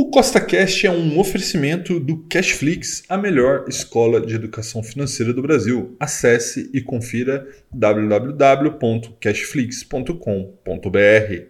O CostaCast é um oferecimento do Cashflix, a melhor escola de educação financeira do Brasil. Acesse e confira www.cashflix.com.br.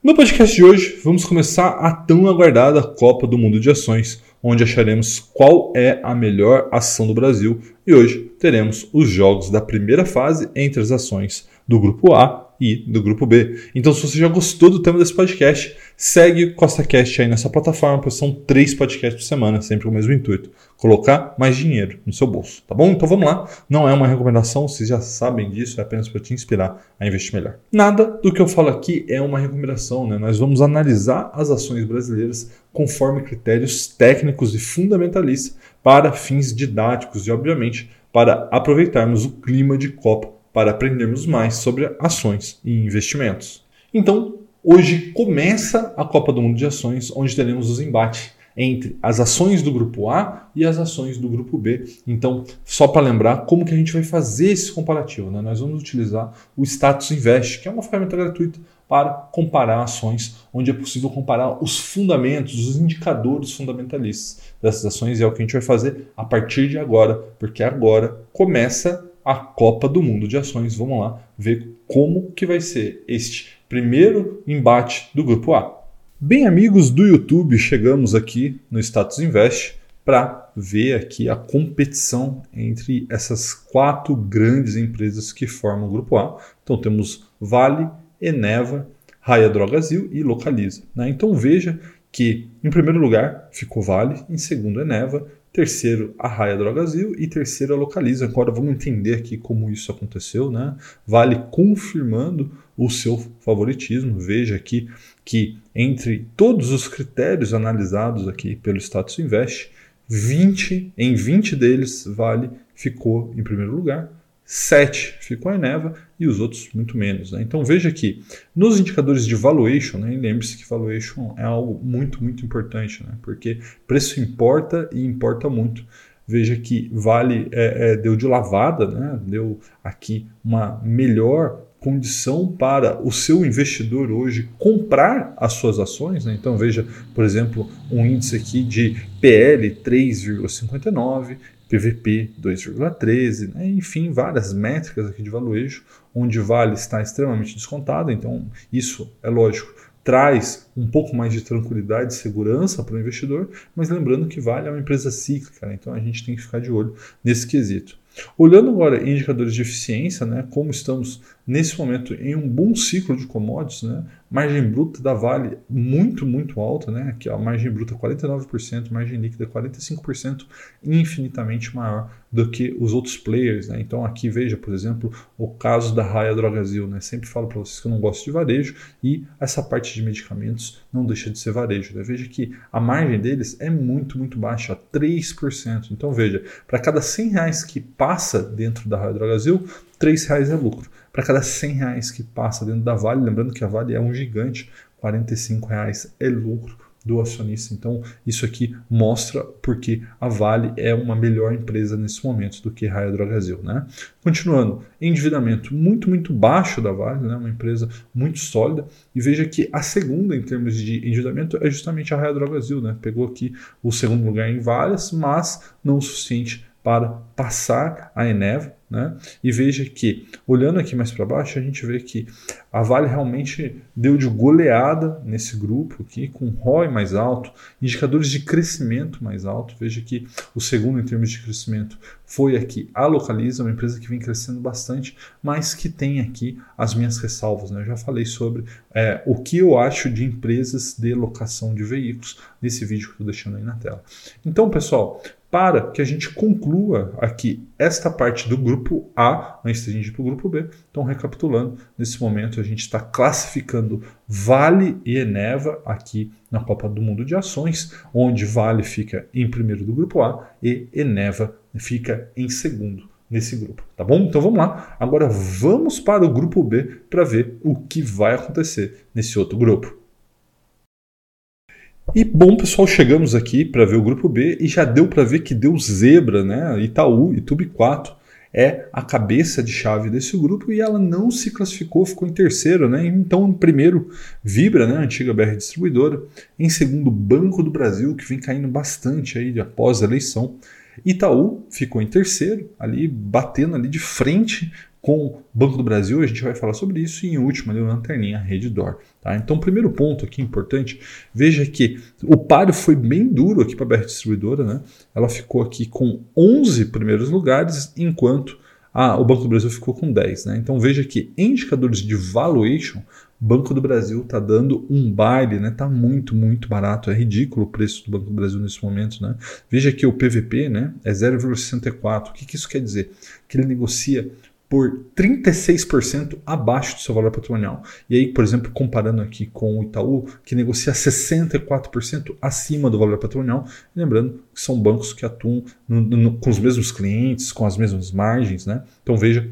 No podcast de hoje, vamos começar a tão aguardada Copa do Mundo de Ações, onde acharemos qual é a melhor ação do Brasil e hoje teremos os jogos da primeira fase entre as ações do grupo A e do grupo B. Então, se você já gostou do tema desse podcast, segue o CostaCast aí nessa plataforma, pois são três podcasts por semana, sempre com o mesmo intuito: colocar mais dinheiro no seu bolso, tá bom? Então vamos lá. Não é uma recomendação, vocês já sabem disso, é apenas para te inspirar a investir melhor. Nada do que eu falo aqui é uma recomendação, né? Nós vamos analisar as ações brasileiras conforme critérios técnicos e fundamentalistas para fins didáticos e, obviamente, para aproveitarmos o clima de Copa para aprendermos mais sobre ações e investimentos. Então, hoje começa a Copa do Mundo de Ações, onde teremos os embates entre as ações do grupo A e as ações do grupo B. Então, só para lembrar como que a gente vai fazer esse comparativo, né? nós vamos utilizar o Status Invest, que é uma ferramenta gratuita para comparar ações, onde é possível comparar os fundamentos, os indicadores fundamentalistas dessas ações, e é o que a gente vai fazer a partir de agora, porque agora começa a Copa do Mundo de Ações. Vamos lá ver como que vai ser este primeiro embate do grupo A. Bem, amigos do YouTube, chegamos aqui no Status Invest para ver aqui a competição entre essas quatro grandes empresas que formam o grupo A. Então temos Vale, Eneva, Raia Drogasil e Localiza. Né? Então veja que em primeiro lugar ficou Vale, em segundo Eneva, terceiro a Raia Drogazil e terceiro a Localiza. Agora vamos entender aqui como isso aconteceu, né? Vale confirmando o seu favoritismo. Veja aqui que entre todos os critérios analisados aqui pelo Status Invest, 20 em 20 deles Vale ficou em primeiro lugar, 7 ficou a Eneva e os outros muito menos. Né? Então veja que nos indicadores de valuation, né, lembre-se que valuation é algo muito, muito importante, né? porque preço importa e importa muito. Veja que Vale é, é, deu de lavada, né? deu aqui uma melhor condição para o seu investidor hoje comprar as suas ações. Né? Então veja, por exemplo, um índice aqui de PL 3,59, PVP 2,13, né? enfim, várias métricas aqui de valuation, onde Vale está extremamente descontado, então isso é lógico, traz um pouco mais de tranquilidade e segurança para o investidor, mas lembrando que Vale é uma empresa cíclica, né? então a gente tem que ficar de olho nesse quesito. Olhando agora em indicadores de eficiência, né, como estamos nesse momento em um bom ciclo de commodities, né, margem bruta da Vale muito, muito alta, né? Aqui a margem bruta 49%, margem líquida 45%, infinitamente maior do que os outros players, né? Então aqui veja, por exemplo, o caso da Raia Drogazil, né? Sempre falo para vocês que eu não gosto de varejo e essa parte de medicamentos não deixa de ser varejo, né? Veja que a margem deles é muito, muito baixa, 3%. Então veja, para cada 100 reais que passa dentro da Raia Drogazil, 3 reais é lucro. Para cada 100 reais que passa dentro da Vale, lembrando que a Vale é um gigante, 45 reais é lucro do acionista. Então, isso aqui mostra porque a Vale é uma melhor empresa nesse momento do que Raia Drogasil. Né? Continuando, endividamento muito, muito baixo da Vale, né? uma empresa muito sólida. E veja que a segunda em termos de endividamento é justamente a Raia Drogasil. Né? Pegou aqui o segundo lugar em várias, mas não o suficiente para passar a Eneva, né? E veja que, olhando aqui mais para baixo, a gente vê que a Vale realmente deu de goleada nesse grupo aqui, com ROI mais alto, indicadores de crescimento mais alto. Veja que o segundo em termos de crescimento foi aqui a Localiza, uma empresa que vem crescendo bastante, mas que tem aqui as minhas ressalvas. Né? Eu já falei sobre é, o que eu acho de empresas de locação de veículos nesse vídeo que estou deixando aí na tela. Então, pessoal, para que a gente conclua aqui esta parte do grupo A, antes gente ir para o grupo B. Então, recapitulando, nesse momento a gente está classificando Vale e Eneva aqui na Copa do Mundo de Ações, onde Vale fica em primeiro do grupo A e Eneva fica em segundo nesse grupo, tá bom? Então vamos lá. Agora vamos para o grupo B para ver o que vai acontecer nesse outro grupo. E bom, pessoal, chegamos aqui para ver o grupo B e já deu para ver que deu zebra, né? Itaú, Itube 4. é a cabeça de chave desse grupo e ela não se classificou, ficou em terceiro, né? Então, em primeiro, Vibra, né, antiga BR distribuidora, em segundo, Banco do Brasil, que vem caindo bastante aí após a eleição. Itaú ficou em terceiro, ali batendo ali de frente com Banco do Brasil, a gente vai falar sobre isso, e em último ali Lanterninha Reddor. Tá? Então, primeiro ponto aqui importante, veja que o páreo foi bem duro aqui para a BR Distribuidora, né? ela ficou aqui com 11 primeiros lugares, enquanto a, o Banco do Brasil ficou com 10. Né? Então veja que em indicadores de valuation, Banco do Brasil está dando um baile, né? Tá muito, muito barato. É ridículo o preço do Banco do Brasil nesse momento, né? Veja que o PVP, né, é 0,64. O que, que isso quer dizer? Que ele negocia por 36% abaixo do seu valor patrimonial. E aí, por exemplo, comparando aqui com o Itaú, que negocia 64% acima do valor patrimonial, lembrando que são bancos que atuam no, no, com os mesmos clientes, com as mesmas margens, né? Então veja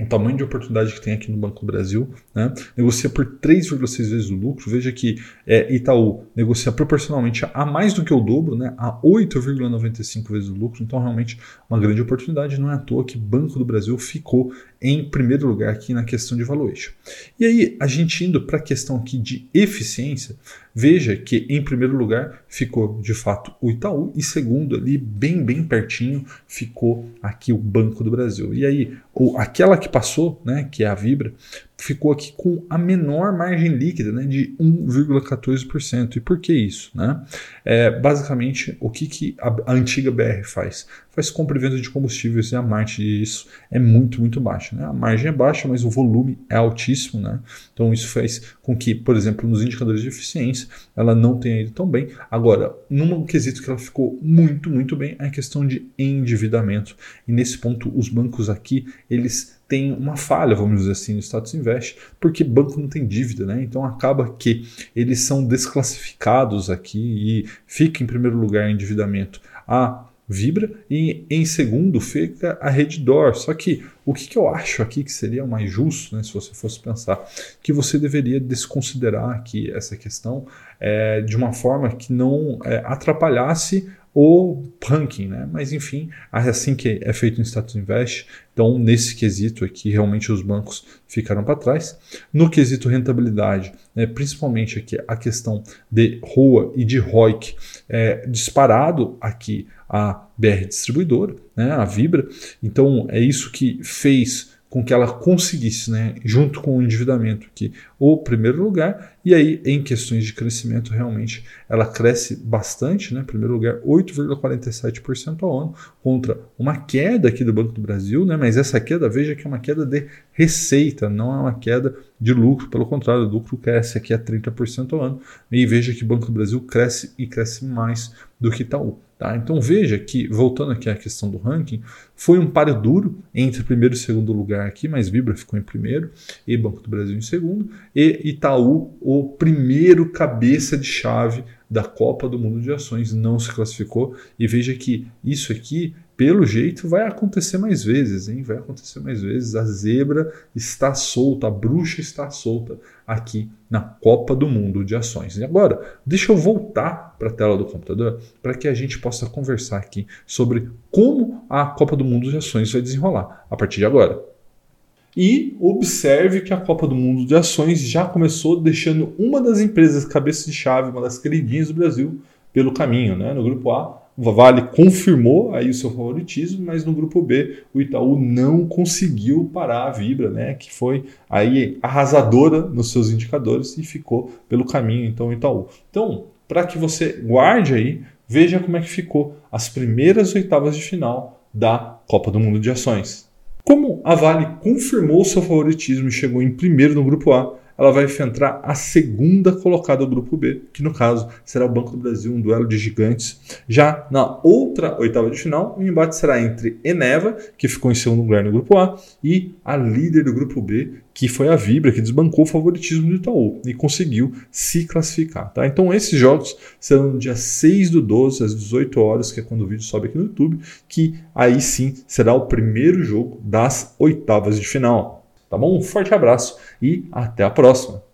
o tamanho de oportunidade que tem aqui no Banco do Brasil, né? negocia por 3,6 vezes o lucro. Veja que é, Itaú negocia proporcionalmente a mais do que o dobro, né? a 8,95 vezes o lucro. Então, realmente, uma grande oportunidade. Não é à toa que Banco do Brasil ficou em primeiro lugar aqui na questão de valuation. E aí, a gente indo para a questão aqui de eficiência, veja que em primeiro lugar ficou de fato o Itaú e segundo ali, bem, bem pertinho, ficou aqui o Banco do Brasil. E aí, ou aquela que passou, né, que é a Vibra, ficou aqui com a menor margem líquida, né, de 1,14%. E por que isso? Né? É, basicamente, o que, que a, a, antiga BR faz? Faz compra e venda de combustíveis e a margem disso é muito, muito baixa. Né? A margem é baixa, mas o volume é altíssimo. Né? Então, isso faz com que, por exemplo, nos indicadores de eficiência, ela não tenha ido tão bem. Agora, num quesito que ela ficou muito, muito bem, é a questão de endividamento. E nesse ponto, os bancos aqui, eles tem uma falha, vamos dizer assim, no status invest, porque banco não tem dívida, né? Então acaba que eles são desclassificados aqui e fica em primeiro lugar endividamento a Vibra e em segundo fica a Reddor. Só que o que, que, eu acho aqui que seria mais justo, né, se você fosse pensar, que você deveria desconsiderar aqui essa questão é, de uma forma que não é, atrapalhasse o ranking, né? Mas enfim, é assim que é feito no Status Invest. Então, nesse quesito aqui, realmente os bancos ficaram para trás. No quesito rentabilidade, né, principalmente aqui a questão de ROA e de ROIC, é, disparado aqui a BR Distribuidora, né, a Vibra. Então, é isso que fez com que ela conseguisse, né, junto com o endividamento, que o primeiro lugar, e aí em questões de crescimento realmente ela cresce bastante, né, primeiro lugar 8,47% ao ano, contra uma queda aqui do Banco do Brasil, né, mas essa queda veja que é uma queda de receita, não é uma queda de lucro, pelo contrário, o lucro cresce aqui a 30% ao ano, e veja que o Banco do Brasil cresce e cresce mais do que Itaú. Tá? Então veja que, voltando aqui à questão do ranking, foi um páreo duro entre primeiro e segundo lugar aqui, mas Vibra ficou em primeiro, e Banco do Brasil em segundo, e Itaú, o primeiro cabeça de chave da Copa do Mundo de Ações, não se classificou. E veja que isso aqui pelo jeito vai acontecer mais vezes, hein? Vai acontecer mais vezes. A zebra está solta, a bruxa está solta aqui na Copa do Mundo de Ações. E agora, deixa eu voltar para a tela do computador para que a gente possa conversar aqui sobre como a Copa do Mundo de Ações vai desenrolar a partir de agora. E observe que a Copa do Mundo de Ações já começou deixando uma das empresas cabeça de chave, uma das queridinhas do Brasil, pelo caminho. Né? No grupo A, o Vale confirmou aí o seu favoritismo, mas no grupo B o Itaú não conseguiu parar a Vibra, né, que foi aí arrasadora nos seus indicadores e ficou pelo caminho então o Itaú. Então, para que você guarde aí, veja como é que ficou as primeiras oitavas de final da Copa do Mundo de Ações. Como a Vale confirmou seu favoritismo e chegou em primeiro no grupo A, ela vai enfrentar a segunda colocada do grupo B, que no caso será o Banco do Brasil, um duelo de gigantes. Já na outra oitava de final, o embate será entre Eneva, que ficou em segundo lugar no grupo A, e a líder do grupo B, que foi a Vibra, que desbancou o favoritismo do Itaú e conseguiu se classificar. Tá? Então esses jogos serão no dia 6 do 12, às 18 horas, que é quando o vídeo sobe aqui no YouTube, que aí sim será o primeiro jogo das oitavas de final. Tá bom? Um forte abraço e até a próxima!